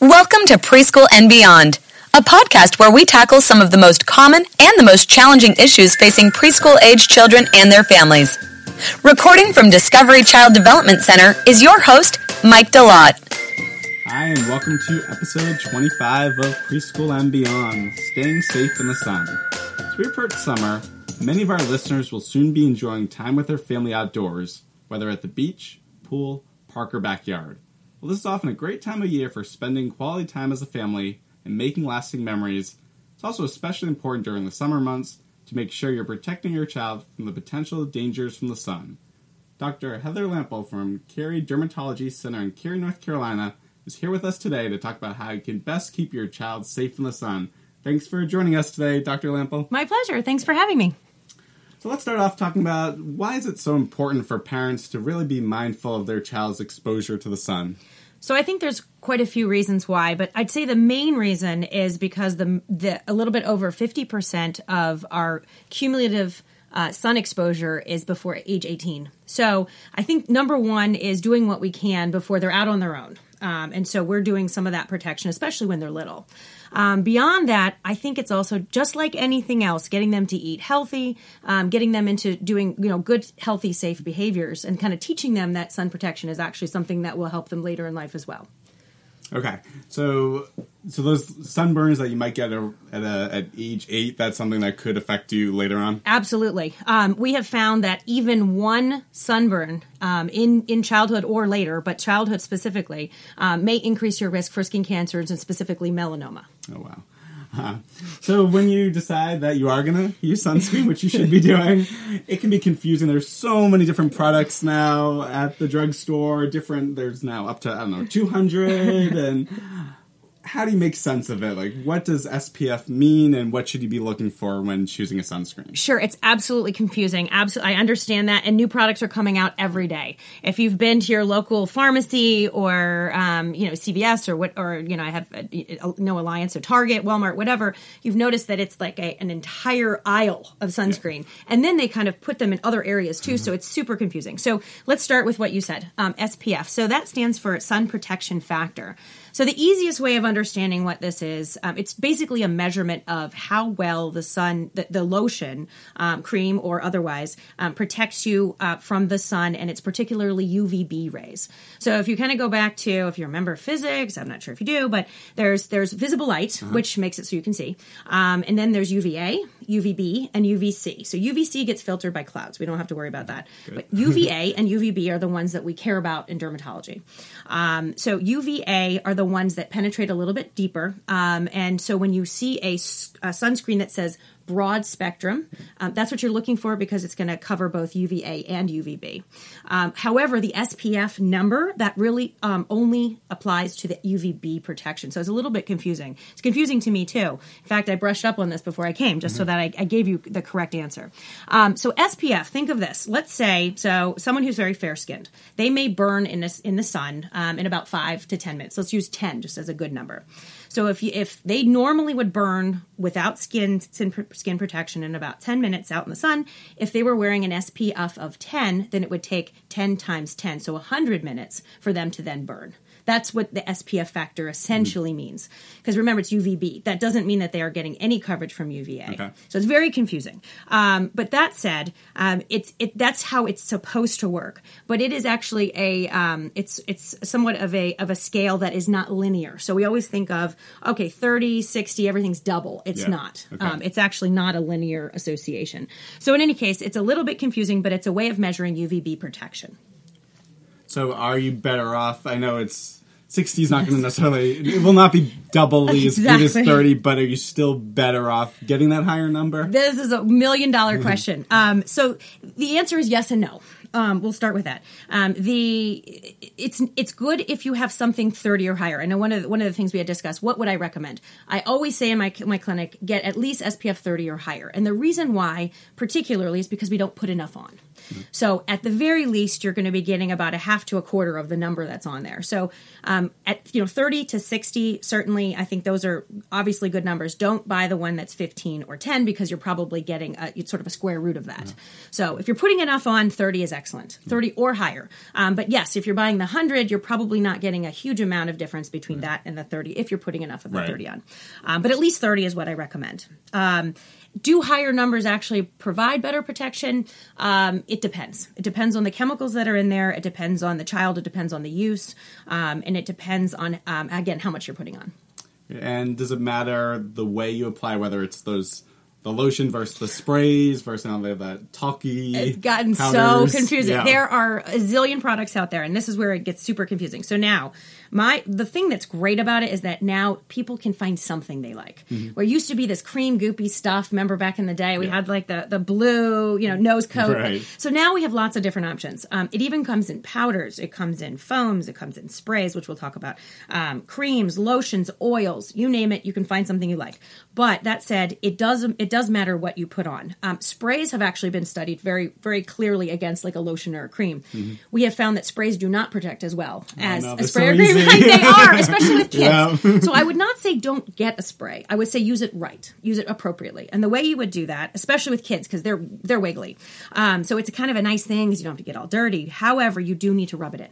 Welcome to Preschool and Beyond, a podcast where we tackle some of the most common and the most challenging issues facing preschool age children and their families. Recording from Discovery Child Development Center is your host, Mike Delott. Hi, and welcome to episode 25 of Preschool and Beyond Staying Safe in the Sun. As we approach summer, many of our listeners will soon be enjoying time with their family outdoors, whether at the beach, pool, park, or backyard. Well, this is often a great time of year for spending quality time as a family and making lasting memories. It's also especially important during the summer months to make sure you're protecting your child from the potential dangers from the sun. Dr. Heather Lampel from Cary Dermatology Center in Cary, North Carolina, is here with us today to talk about how you can best keep your child safe from the sun. Thanks for joining us today, Dr. Lampel. My pleasure. Thanks for having me. So let's start off talking about why is it so important for parents to really be mindful of their child's exposure to the sun? So I think there's quite a few reasons why, but I'd say the main reason is because the, the a little bit over 50% of our cumulative uh, sun exposure is before age 18. So I think number one is doing what we can before they're out on their own. Um, and so we're doing some of that protection, especially when they're little. Um, beyond that, I think it's also just like anything else, getting them to eat healthy, um, getting them into doing you know good, healthy, safe behaviors, and kind of teaching them that sun protection is actually something that will help them later in life as well. Okay, so so those sunburns that you might get at, a, at age eight, that's something that could affect you later on. Absolutely, um, we have found that even one sunburn um, in in childhood or later, but childhood specifically, um, may increase your risk for skin cancers and specifically melanoma. Oh wow. Uh, so when you decide that you are gonna use sunscreen, which you should be doing, it can be confusing. There's so many different products now at the drugstore. Different. There's now up to I don't know 200 and how do you make sense of it? Like, what does SPF mean, and what should you be looking for when choosing a sunscreen? Sure, it's absolutely confusing. Absolutely, I understand that, and new products are coming out every day. If you've been to your local pharmacy or um, you know CVS or what, or you know I have uh, no alliance or Target, Walmart, whatever, you've noticed that it's like a, an entire aisle of sunscreen, yeah. and then they kind of put them in other areas too. Mm-hmm. So it's super confusing. So let's start with what you said, um, SPF. So that stands for sun protection factor. So the easiest way of understanding what this is, um, it's basically a measurement of how well the sun, the, the lotion, um, cream or otherwise, um, protects you uh, from the sun, and it's particularly UVB rays. So if you kind of go back to, if you remember physics, I'm not sure if you do, but there's there's visible light, uh-huh. which makes it so you can see, um, and then there's UVA, UVB, and UVC. So UVC gets filtered by clouds. We don't have to worry about that. Good. But UVA and UVB are the ones that we care about in dermatology. Um, so UVA are the ones that penetrate a little bit deeper. Um, and so when you see a, a sunscreen that says broad spectrum. Um, that's what you're looking for because it's going to cover both UVA and UVB. Um, however, the SPF number that really um, only applies to the UVB protection. So it's a little bit confusing. It's confusing to me too. In fact, I brushed up on this before I came just mm-hmm. so that I, I, gave you the correct answer. Um, so SPF, think of this. Let's say so someone who's very fair skinned, they may burn in this in the sun um, in about five to ten minutes. Let's use ten just as a good number. So if you, if they normally would burn without skin skin protection in about 10 minutes out in the sun, if they were wearing an SPF of 10, then it would take 10 times 10, so 100 minutes for them to then burn. That's what the SPF factor essentially mm. means. Because remember, it's UVB. That doesn't mean that they are getting any coverage from UVA. Okay. So it's very confusing. Um, but that said, um, it's it that's how it's supposed to work. But it is actually a um, it's it's somewhat of a of a scale that is not linear. So we always think of okay, 30, 60, everything's double. It's yeah. not. Okay. Um, it's actually not a linear association. So in any case, it's a little bit confusing, but it's a way of measuring UVB protection. So are you better off? I know it's 60 is not going to necessarily it will not be doubly as good as 30 but are you still better off getting that higher number this is a million dollar question um, so the answer is yes and no um, we'll start with that. Um, the it's it's good if you have something thirty or higher. I know one of the, one of the things we had discussed. What would I recommend? I always say in my my clinic, get at least SPF thirty or higher. And the reason why, particularly, is because we don't put enough on. So at the very least, you're going to be getting about a half to a quarter of the number that's on there. So um, at you know 30 to 60, certainly, I think those are obviously good numbers. Don't buy the one that's 15 or 10 because you're probably getting a, it's sort of a square root of that. Yeah. So if you're putting enough on, 30 is excellent, 30 or higher. Um, but yes, if you're buying the 100, you're probably not getting a huge amount of difference between that and the 30 if you're putting enough of the right. 30 on. Um, but at least 30 is what I recommend. Do higher numbers actually provide better protection? Um, it depends. It depends on the chemicals that are in there. It depends on the child. It depends on the use, um, and it depends on um, again how much you're putting on. And does it matter the way you apply, whether it's those the lotion versus the sprays versus now they have that talky. It's gotten powders. so confusing. Yeah. There are a zillion products out there, and this is where it gets super confusing. So now my the thing that's great about it is that now people can find something they like. Mm-hmm. Where used to be this cream goopy stuff. Remember back in the day, we yeah. had like the the blue, you know, nose coat. Right. So now we have lots of different options. Um, it even comes in powders. It comes in foams. It comes in sprays, which we'll talk about. Um, creams, lotions, oils, you name it. You can find something you like. But that said, it does it does matter what you put on. Um, sprays have actually been studied very very clearly against like a lotion or a cream. Mm-hmm. We have found that sprays do not protect as well as a spray or cream they are, especially with kids. Yeah. so I would not say don't get a spray. I would say use it right, use it appropriately. And the way you would do that, especially with kids, because they're they're wiggly, um, so it's a kind of a nice thing because you don't have to get all dirty. However, you do need to rub it in.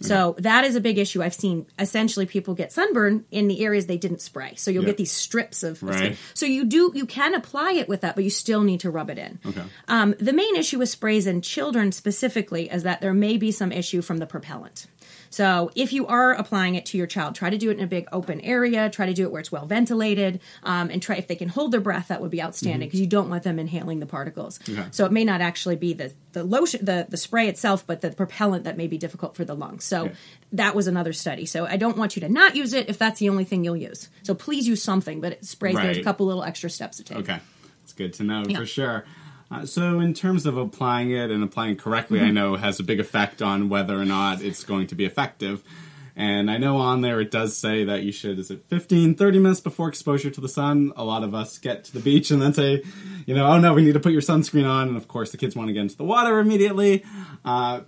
So that is a big issue. I've seen essentially people get sunburn in the areas they didn't spray. So you'll get these strips of right. skin. So you do you can apply it with that, but you still need to rub it in. Okay. Um, the main issue with sprays in children specifically is that there may be some issue from the propellant. So if you are applying it to your child, try to do it in a big open area. Try to do it where it's well ventilated, um, and try if they can hold their breath. That would be outstanding because mm-hmm. you don't want them inhaling the particles. Okay. So it may not actually be the the lotion, the the spray itself, but the propellant that may be difficult for the lungs. So okay. that was another study. So I don't want you to not use it if that's the only thing you'll use. So please use something, but it sprays. Right. There's a couple little extra steps to take. Okay, it's good to know yeah. for sure. Uh, so, in terms of applying it and applying correctly, mm-hmm. I know has a big effect on whether or not it's going to be effective. And I know on there it does say that you should, is it 15, 30 minutes before exposure to the sun? A lot of us get to the beach and then say, you know, oh no, we need to put your sunscreen on. And of course, the kids want to get into the water immediately. Uh,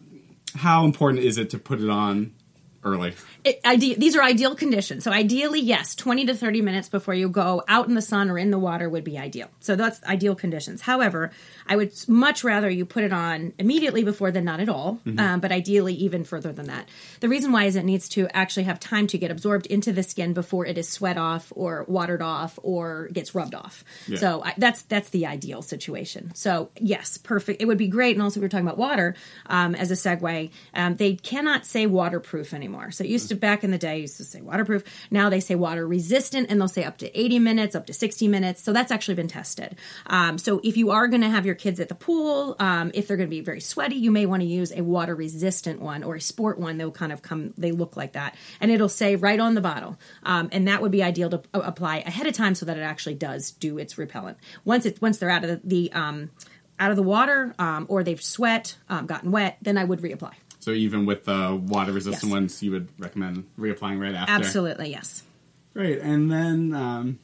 how important is it to put it on early. It, ide- these are ideal conditions. So ideally, yes, 20 to 30 minutes before you go out in the sun or in the water would be ideal. So that's ideal conditions. However, I would much rather you put it on immediately before than not at all, mm-hmm. um, but ideally even further than that. The reason why is it needs to actually have time to get absorbed into the skin before it is sweat off or watered off or gets rubbed off. Yeah. So I, that's that's the ideal situation. So yes, perfect. It would be great. And also we were talking about water um, as a segue. Um, they cannot say waterproof anymore anymore. So it used to back in the day, used to say waterproof. Now they say water resistant, and they'll say up to 80 minutes, up to 60 minutes. So that's actually been tested. Um, so if you are going to have your kids at the pool, um, if they're going to be very sweaty, you may want to use a water resistant one or a sport one. They'll kind of come, they look like that, and it'll say right on the bottle. Um, and that would be ideal to apply ahead of time so that it actually does do its repellent. Once it once they're out of the, the um, out of the water um, or they've sweat, um, gotten wet, then I would reapply. So even with the water resistant yes. ones, you would recommend reapplying right after. Absolutely, yes. Great. And then um,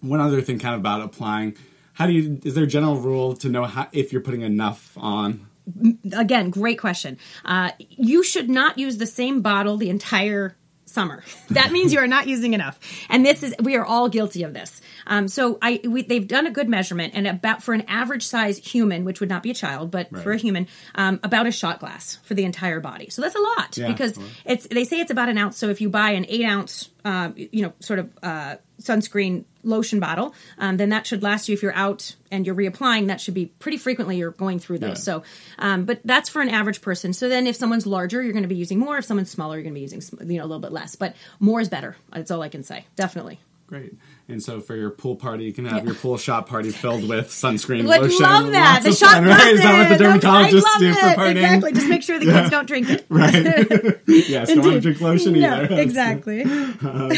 one other thing, kind of about applying. How do you? Is there a general rule to know how, if you're putting enough on? Again, great question. Uh, you should not use the same bottle the entire summer. That means you are not using enough. And this is we are all guilty of this. Um, so I we, they've done a good measurement, and about for an average size human, which would not be a child, but right. for a human, um, about a shot glass for the entire body. So that's a lot yeah. because it's they say it's about an ounce. So if you buy an eight ounce, uh, you know, sort of uh, sunscreen lotion bottle, um, then that should last you if you're out and you're reapplying. That should be pretty frequently. You're going through those. Yeah. So, um, but that's for an average person. So then, if someone's larger, you're going to be using more. If someone's smaller, you're going to be using you know a little bit less. But more is better. That's all I can say. Definitely. Great. And so for your pool party, you can have yeah. your pool shot party filled with sunscreen Would lotion. love that. The shot fun, right? Is that what the dermatologists do for partying? Exactly. Just make sure the kids yeah. don't drink it. right. yes, don't want to drink lotion no, either. Exactly. Uh,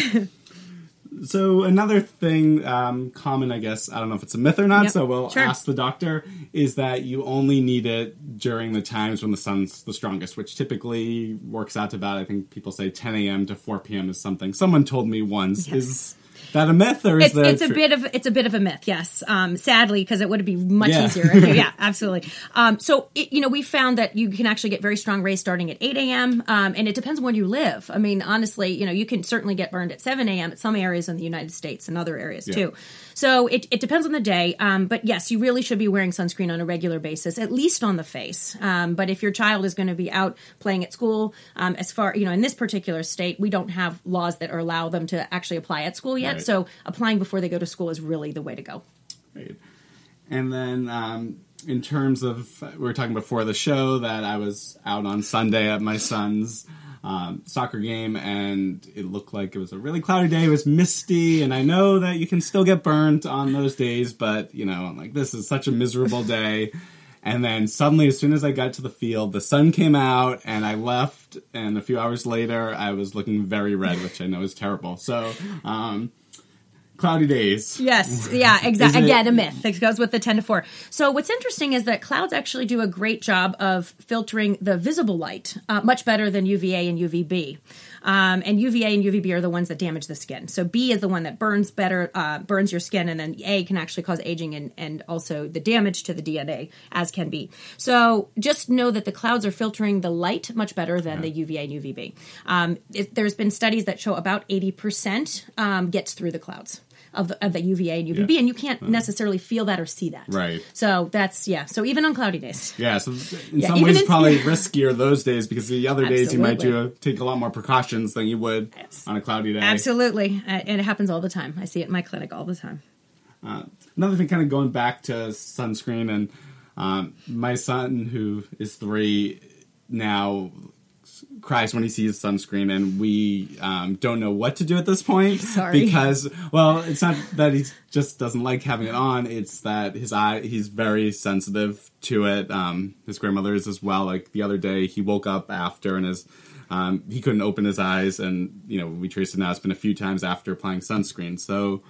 so another thing um, common, I guess, I don't know if it's a myth or not. Yep. So we'll sure. ask the doctor is that you only need it during the times when the sun's the strongest, which typically works out to about I think people say 10 a.m. to 4 p.m. is something. Someone told me once yes. is that a myth, or is it's, that it's a bit of it's a bit of a myth, yes. Um, sadly, because it would be much Yeah. easier. If yeah, absolutely. Um, so it, you know, we found that you can actually get very strong rays starting at eight a.m. Um, and it depends on where you live. I mean, honestly, you know, you can certainly get burned at seven a.m. at some areas in the United States and other areas Yeah. too. So it, it depends on the day. Um, but yes, you really should be wearing sunscreen on a regular basis, at least on the face. Um, but if your child is going to be out playing at school, um, as far you know, in this particular state, we don't have laws that allow them to actually apply at school yet. Right. So applying before they go to school is really the way to go. Right. And then, um, in terms of, we were talking before the show that I was out on Sunday at my son's um, soccer game, and it looked like it was a really cloudy day. It was misty, and I know that you can still get burnt on those days, but you know, I'm like, this is such a miserable day. And then suddenly, as soon as I got to the field, the sun came out, and I left. And a few hours later, I was looking very red, which I know is terrible. So, um, cloudy days. Yes, yeah, exactly. It- Again, a myth. It goes with the 10 to 4. So, what's interesting is that clouds actually do a great job of filtering the visible light, uh, much better than UVA and UVB. Um, and UVA and UVB are the ones that damage the skin. So, B is the one that burns better, uh, burns your skin, and then A can actually cause aging and, and also the damage to the DNA, as can be. So, just know that the clouds are filtering the light much better than the UVA and UVB. Um, it, there's been studies that show about 80% um, gets through the clouds of the, of the UVA and UVB, Yeah. and you can't necessarily feel that or see that. Right. So that's yeah. So even on cloudy days, Yeah, so in Yeah, some ways, in- probably riskier those days because the other days you might do Absolutely. take a lot more precautions than you would Yes. on a cloudy day. absolutely, uh, and it happens all the time. I see it in my clinic all the time. Another thing, kind of going back to sunscreen, and um, my son, who is three now, cries when he sees sunscreen, and we um, don't know what to do at this point. Sorry. because well, it's not that he just doesn't like having it on; it's that his eye he's very sensitive to it. Um, his grandmother is as well. Like the other day, he woke up after and his. Um, he couldn't open his eyes, and you know we traced it now. It's been a few times after applying sunscreen. So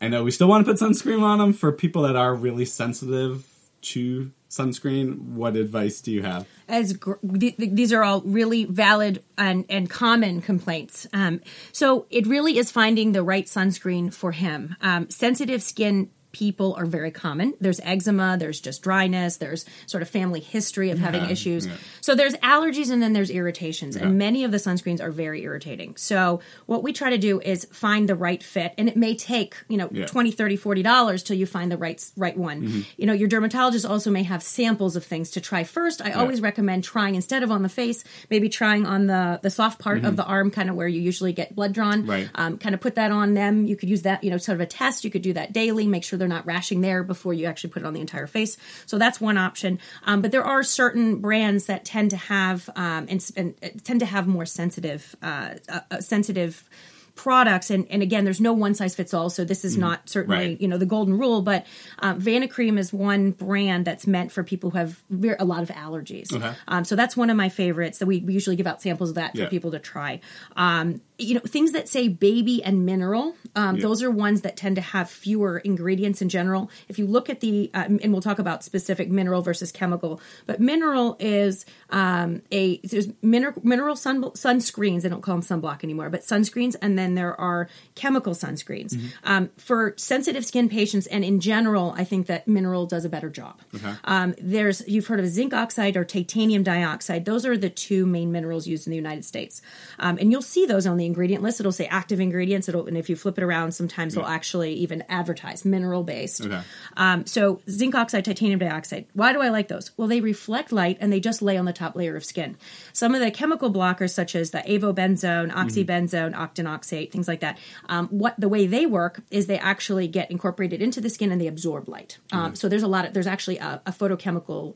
I know we still want to put sunscreen on them for people that are really sensitive to sunscreen. What advice do you have? as gr- th- th- these are all really valid and, and common complaints. Um, so it really is finding the right sunscreen for him. Um, sensitive skin people are very common. There's eczema, there's just dryness, there's sort of family history of having issues. yeah. So there's allergies and then there's irritations, Yeah. and many of the sunscreens are very irritating. So what we try to do is find the right fit, and it may take you know Yeah. 20 30 40 dollars till you find the right right one Mm-hmm. you know your dermatologist also may have samples of things to try first i always recommend trying instead of on the face maybe trying on the the soft part of the arm kind of where you usually get blood drawn Mm-hmm. Right. um, kind of put that on them you could use that you know sort of a test you could do that daily make sure they're not rashing there before you actually put it on the entire face. So that's one option. Um, but there are certain brands that tend to have um, and, and uh, tend to have more sensitive uh, uh, uh, sensitive products. And, and again there's no one size fits all so this is not certainly Right. you know the golden rule. But um, Vanicream is one brand that's meant for people who have a lot of allergies. Okay. um, so that's one of my favorites. That we, we usually give out samples of that for Yeah. people to try. Um, you know things that say baby and mineral um, Yeah. those are ones that tend to have fewer ingredients in general if you look at the uh, and we'll talk about specific mineral versus chemical but mineral is um, a there's mineral mineral sun sunscreens they don't call them sunblock anymore but sunscreens and then there are chemical sunscreens Mm-hmm. um, for sensitive skin patients and in general i think that mineral does a better job Okay. um, there's you've heard of zinc oxide or titanium dioxide those are the two main minerals used in the united states um, and you'll see those on the ingredient list it'll say active ingredients it'll and if you flip it around sometimes it'll actually even advertise mineral based Okay. um, so zinc oxide, titanium dioxide. Why do I like those? Well, they reflect light and they just lay on the top layer of skin. Some of the chemical blockers, such as the avobenzone, oxybenzone, octinoxate, things like that, um, what the way they work is they actually get incorporated into the skin and they absorb light. Um, so there's a lot of there's actually a, a photochemical.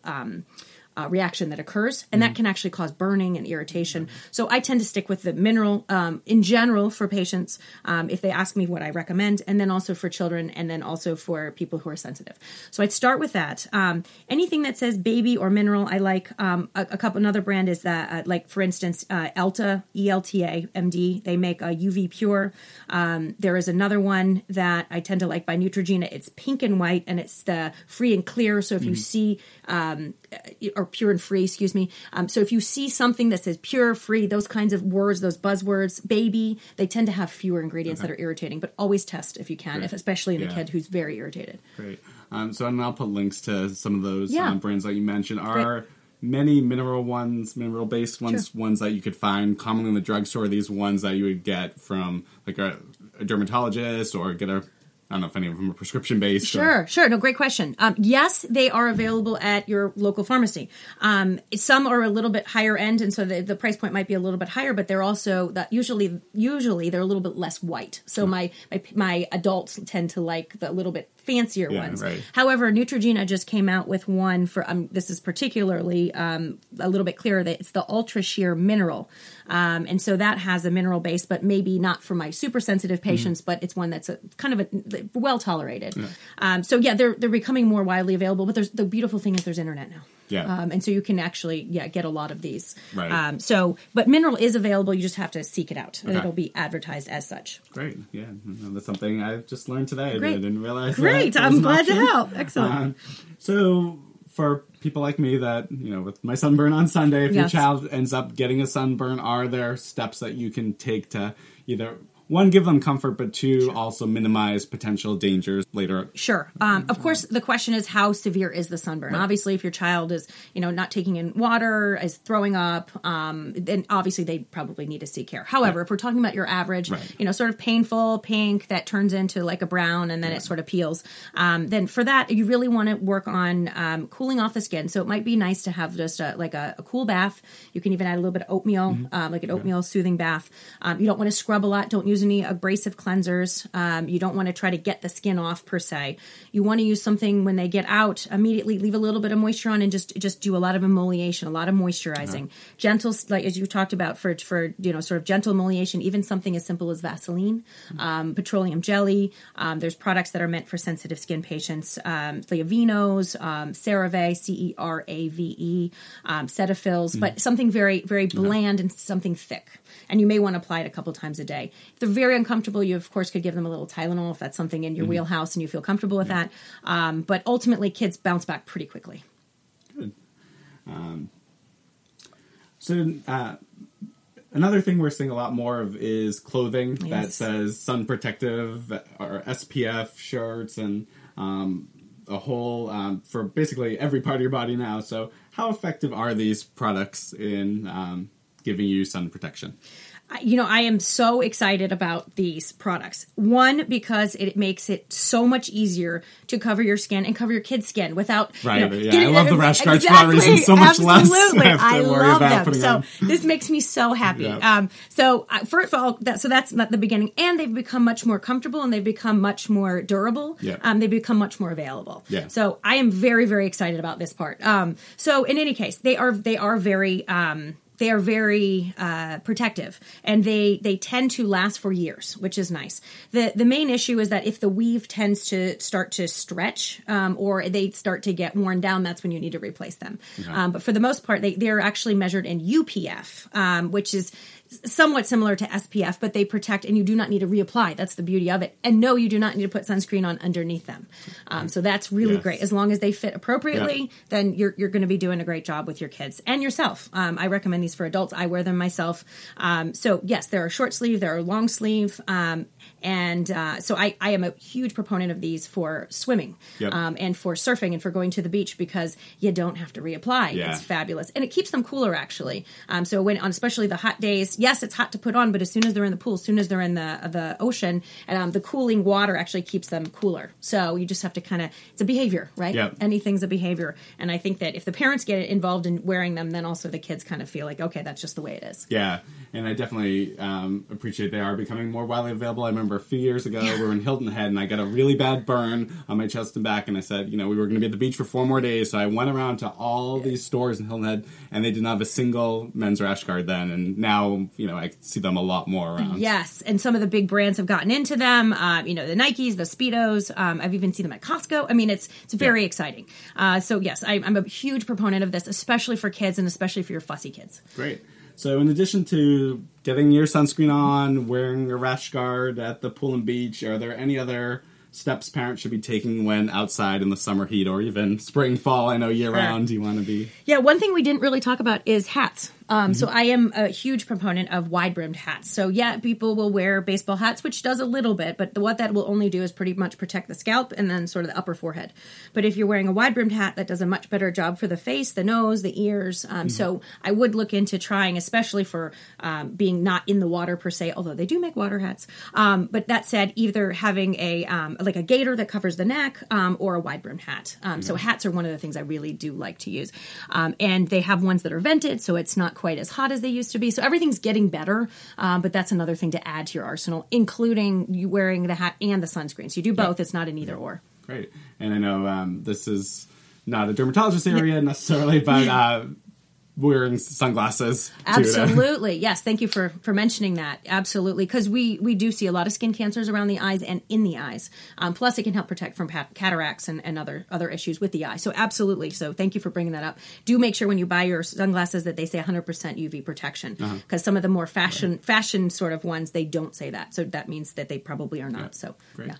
Uh, reaction that occurs, and that can actually cause burning and irritation. So I tend to stick with the mineral um, in general for patients um, if they ask me what I recommend, and then also for children, and then also for people who are sensitive. So I'd start with that. Um, anything that says baby or mineral, I like. Um, a, a couple another brand is that, uh, like for instance, uh, Elta E L T A M D. They make a UV Pure. Um, there is another one that I tend to like by Neutrogena. It's pink and white, and it's the free and clear. So if you see um, or pure and free, excuse me. Um, so if you see something that says pure, free, those kinds of words, those buzzwords, baby, they tend to have fewer ingredients that are irritating. But always test if you can, if, especially in Yeah. a kid who's very irritated. Great. Um, so, and I'll put links to some of those Yeah. um, brands that you mentioned. Are many mineral ones, mineral based ones, ones that you could find commonly in the drugstore? These ones that you would get from like a, a dermatologist or get a I don't know if any of them are prescription based. Sure, sure. No, great question. Um, yes, they are available at your local pharmacy. Um, some are a little bit higher end, and so the, the price point might be a little bit higher. But they're also that usually usually they're a little bit less white. So my, my my adults tend to like the little bit fancier Yeah, ones. right. However, Neutrogena just came out with one for um, this is particularly um, a little bit clearer that it's the Ultra Sheer Mineral, um, and so that has a mineral base, but maybe not for my super sensitive patients, but it's one that's a, kind of a, well tolerated. Um, so yeah, they're they're becoming more widely available. But there's the beautiful thing is there's internet now. Yeah. Um, and so you can actually yeah get a lot of these. Right. Um, so but mineral is available. You just have to seek it out. and Okay. It'll be advertised as such. Great. Yeah. That's something I just learned today. Great. I didn't realize. Great. I'm glad to help. Excellent. Um, so for people like me that you know with my sunburn on sunday if your child ends up getting a sunburn are there steps that you can take to either one give them comfort but two also minimize potential dangers later Sure. Um, of course, the question is how severe is the sunburn? Obviously, if your child is, you know, not taking in water, is throwing up, um, then obviously they probably need to seek care. However, if we're talking about your average, Right. you know, sort of painful pink that turns into like a brown and then it sort of peels, um, then for that you really want to work on um, cooling off the skin. So it might be nice to have just a, like a, a cool bath. You can even add a little bit of oatmeal, um, like an oatmeal soothing bath. Um, you don't want to scrub a lot. Don't use any abrasive cleansers. Um, you don't want to try to get the skin off per se. You want to use something when they get out immediately. Leave a little bit of moisture on and just just do a lot of emoliation, a lot of moisturizing, gentle, like as you talked about for for you know sort of gentle emoliation. Even something as simple as Vaseline, um, petroleum jelly. Um, there's products that are meant for sensitive skin patients. Um, the Aveenos, um, CeraVe, C E R A V E, um, Cetaphils, but something very very bland and something thick and you may want to apply it a couple times a day. If they're very uncomfortable, you of course could give them a little Tylenol if that's something in your wheelhouse and you feel comfortable with that. Um, but ultimately, kids bounce back pretty quickly. Good. Um, So uh, another thing we're seeing a lot more of is clothing that says sun protective or spf shirts and um, a whole um, for basically every part of your body now so how effective are these products in um, giving you sun protection you know, I am so excited about these products. One, because it makes it so much easier to cover your skin and cover your kid's skin without. you Right, know, yeah, I love the rash guards for that reason. So much less Absolutely. I have to I worry love them. So on. this makes me so happy. Yeah. Um, so uh, first of all, that, so that's not the beginning, and they've become much more comfortable and they've become much more durable. Yeah. Um, they've become much more available. Yeah. So I am very, very excited about this part. Um, so in any case, they are they are very. Um, they are very uh, protective, and they they tend to last for years, which is nice. the The main issue is that if the weave tends to start to stretch um, or they start to get worn down, that's when you need to replace them. Um, but for the most part, they they are actually measured in UPF, um, which is somewhat similar to SPF, but they protect and you do not need to reapply. That's the beauty of it. And no, you do not need to put sunscreen on underneath them. Um, so that's really Yes. great. As long as they fit appropriately, Yeah. then you're, you're going to be doing a great job with your kids and yourself. Um, I recommend these for adults. I wear them myself. Um, so yes, there are short sleeve, there are long sleeve. Um, and uh, so I, I am a huge proponent of these for swimming Yep. um, and for surfing and for going to the beach because you don't have to reapply. Yeah. It's fabulous. And it keeps them cooler actually. Um, so when on especially the hot days, yes, it's hot to put on, but as soon as they're in the pool, as soon as they're in the the ocean, um, the cooling water actually keeps them cooler. So you just have to kind of it's a behavior, right? Yep. Anything's a behavior. And I think that if the parents get involved in wearing them, then also the kids kind of feel like, okay, that's just the way it is. Yeah, and I definitely um, appreciate they are becoming more widely available. I remember a few years ago we were in Hilton Head and I got a really bad burn on my chest and back, and I said, you know, we were going to be at the beach for four more days, so I went around to all these stores in Hilton Head, and they didn't have a single men's rash guard then, and now you know I see them a lot more around. Yes, and some of the big brands have gotten into them. Um, you know, the Nikes, the Speedos. Um, I've even seen them at Costco. I mean, it's it's very Yeah. exciting. Uh, so yes, I, I'm a huge proponent of this, especially for kids and especially for your fussy kids. Great. So, in addition to getting your sunscreen on, wearing a rash guard at the pool and beach, are there any other steps parents should be taking when outside in the summer heat or even spring, fall? I know year round you want to be. Yeah, one thing we didn't really talk about is hats. Um, So I am a huge proponent of wide brimmed hats. So yeah, people will wear baseball hats, which does a little bit, but what that will only do is pretty much protect the scalp and then sort of the upper forehead. But if you're wearing a wide brimmed hat, that does a much better job for the face, the nose, the ears. Um, So I would look into trying, especially for um, being not in the water per se, although they do make water hats. Um, but that said, either having a um, like a gaiter that covers the neck um, or a wide brimmed hat. Um, So hats are one of the things I really do like to use, um, and they have ones that are vented, so it's not quite as hot as they used to be. So everything's getting better, um, but that's another thing to add to your arsenal, including you wearing the hat and the sunscreen. So you do both. It's not an either or. Great. And I know um, this is not a dermatologist area necessarily, but uh, wearing sunglasses. Absolutely. yes. Thank you for, for mentioning that. Absolutely. Because we, we do see a lot of skin cancers around the eyes and in the eyes. Um, plus, it can help protect from pat- cataracts and, and other, other issues with the eye. So, absolutely. So, thank you for bringing that up. Do make sure when you buy your sunglasses that they say 100% UV protection. Because some of the more fashion, fashion sort of ones, they don't say that. So, that means that they probably are not. So, Great. yeah.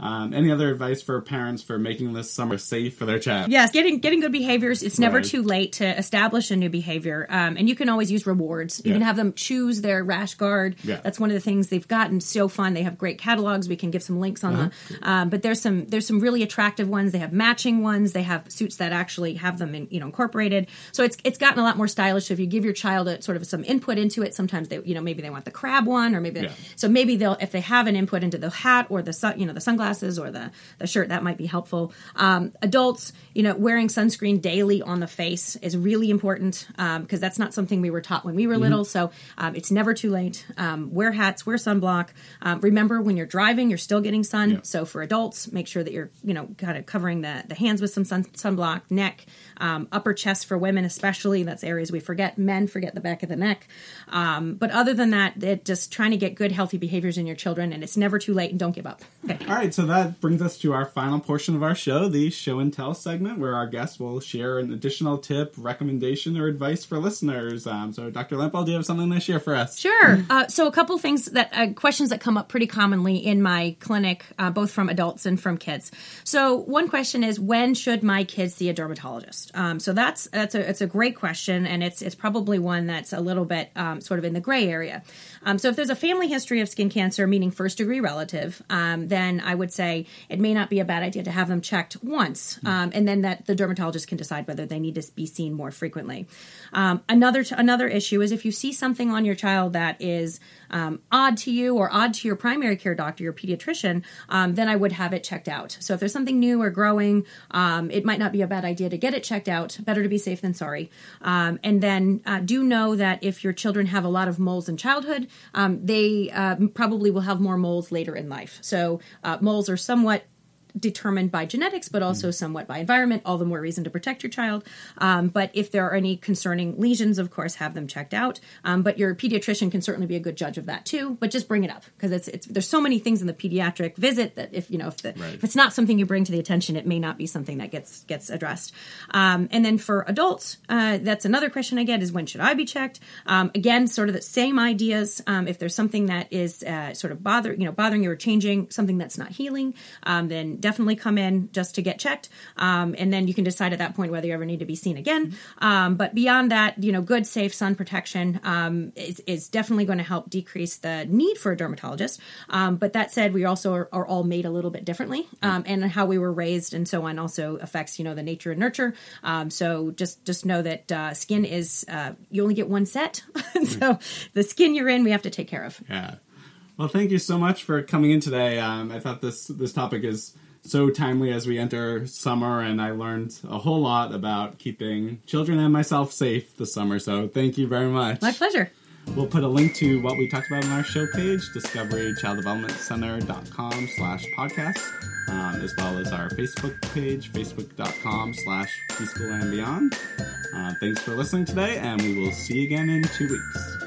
Um, any other advice for parents for making this summer safe for their child? Yes, getting getting good behaviors. It's never Right. too late to establish a new behavior, um, and you can always use rewards. You Yeah. can have them choose their rash guard. Yeah. That's one of the things they've gotten so fun. They have great catalogs. We can give some links on Uh-huh. the. Um, but there's some there's some really attractive ones. They have matching ones. They have suits that actually have them in, you know incorporated. So it's it's gotten a lot more stylish. So if you give your child a sort of some input into it, sometimes they you know maybe they want the crab one or maybe Yeah. so maybe they'll if they have an input into the hat or the sun, you know the sunglasses or the the shirt that might be helpful. Um, adults, you know, wearing sunscreen daily on the face is really important because that's not something we were taught when we were little. So um, it's never too late. Um, wear hats, wear sunblock. Um, remember when you're driving, you're still getting sun. Yeah. So for adults, make sure that you're you know kind of covering the the hands with some sun, sunblock, neck, um, upper chest for women especially. That's areas we forget. Men forget the back of the neck. Um, but other than that, it just trying to get good healthy behaviors in your children, and it's never too late. And don't give up. Okay. All right, so that brings us to our final portion of our show, the show and tell segment, where our guests will share an additional tip, recommendation, or advice for listeners. Um, so, Dr. Lampel, do you have something to share for us? Sure. Uh, so a couple things that uh, questions that come up pretty commonly in my clinic, uh, both from adults and from kids. So one question is, when should my kids see a dermatologist? Um, so that's that's a it's a great question, and it's it's probably one that's a little bit um, sort of in the gray area. Um, so if there's a family history of skin cancer, meaning first degree relative, um, then I would say it may not be a bad idea to have them checked once, um, and then that the dermatologist can decide whether they need to be seen more frequently. Um, another another issue is if you see something on your child that is um, odd to you or odd to your primary care doctor, your pediatrician, um, then I would have it checked out. So if there's something new or growing, um, it might not be a bad idea to get it checked out. Better to be safe than sorry. Um, and then uh, do know that if your children have a lot of moles in childhood, um, they uh, probably will have more moles later in life. So uh, moles are somewhat determined by genetics, but also somewhat by environment. All the more reason to protect your child. Um, but if there are any concerning lesions, of course, have them checked out. Um, but your pediatrician can certainly be a good judge of that too. But just bring it up because it's, it's there's so many things in the pediatric visit that if you know if the Right. if it's not something you bring to the attention, it may not be something that gets gets addressed. Um, and then for adults, uh, that's another question I get is when should I be checked? Um, again, sort of the same ideas. Um, if there's something that is uh, sort of bother you know bothering you or changing, something that's not healing, um, then definitely come in just to get checked. Um, and then you can decide at that point whether you ever need to be seen again. Um, but beyond that, you know, good safe sun protection um, is, is definitely going to help decrease the need for a dermatologist. Um, but that said, we also are, are all made a little bit differently, um, and how we were raised and so on also affects you know the nature and nurture. So just just know that uh, skin is uh, you only get one set, so the skin you're in we have to take care of. Yeah. Well, thank you so much for coming in today. Um, I thought this this topic is so timely as we enter summer, and I learned a whole lot about keeping children and myself safe this summer. So thank you very much. My pleasure. We'll put a link to what we talked about on our show page, discoverychilddevelopmentcenter.com slash podcast, um, as well as our Facebook page, facebook.com slash preschool and beyond. Uh, thanks for listening today, and we will see you again in two weeks.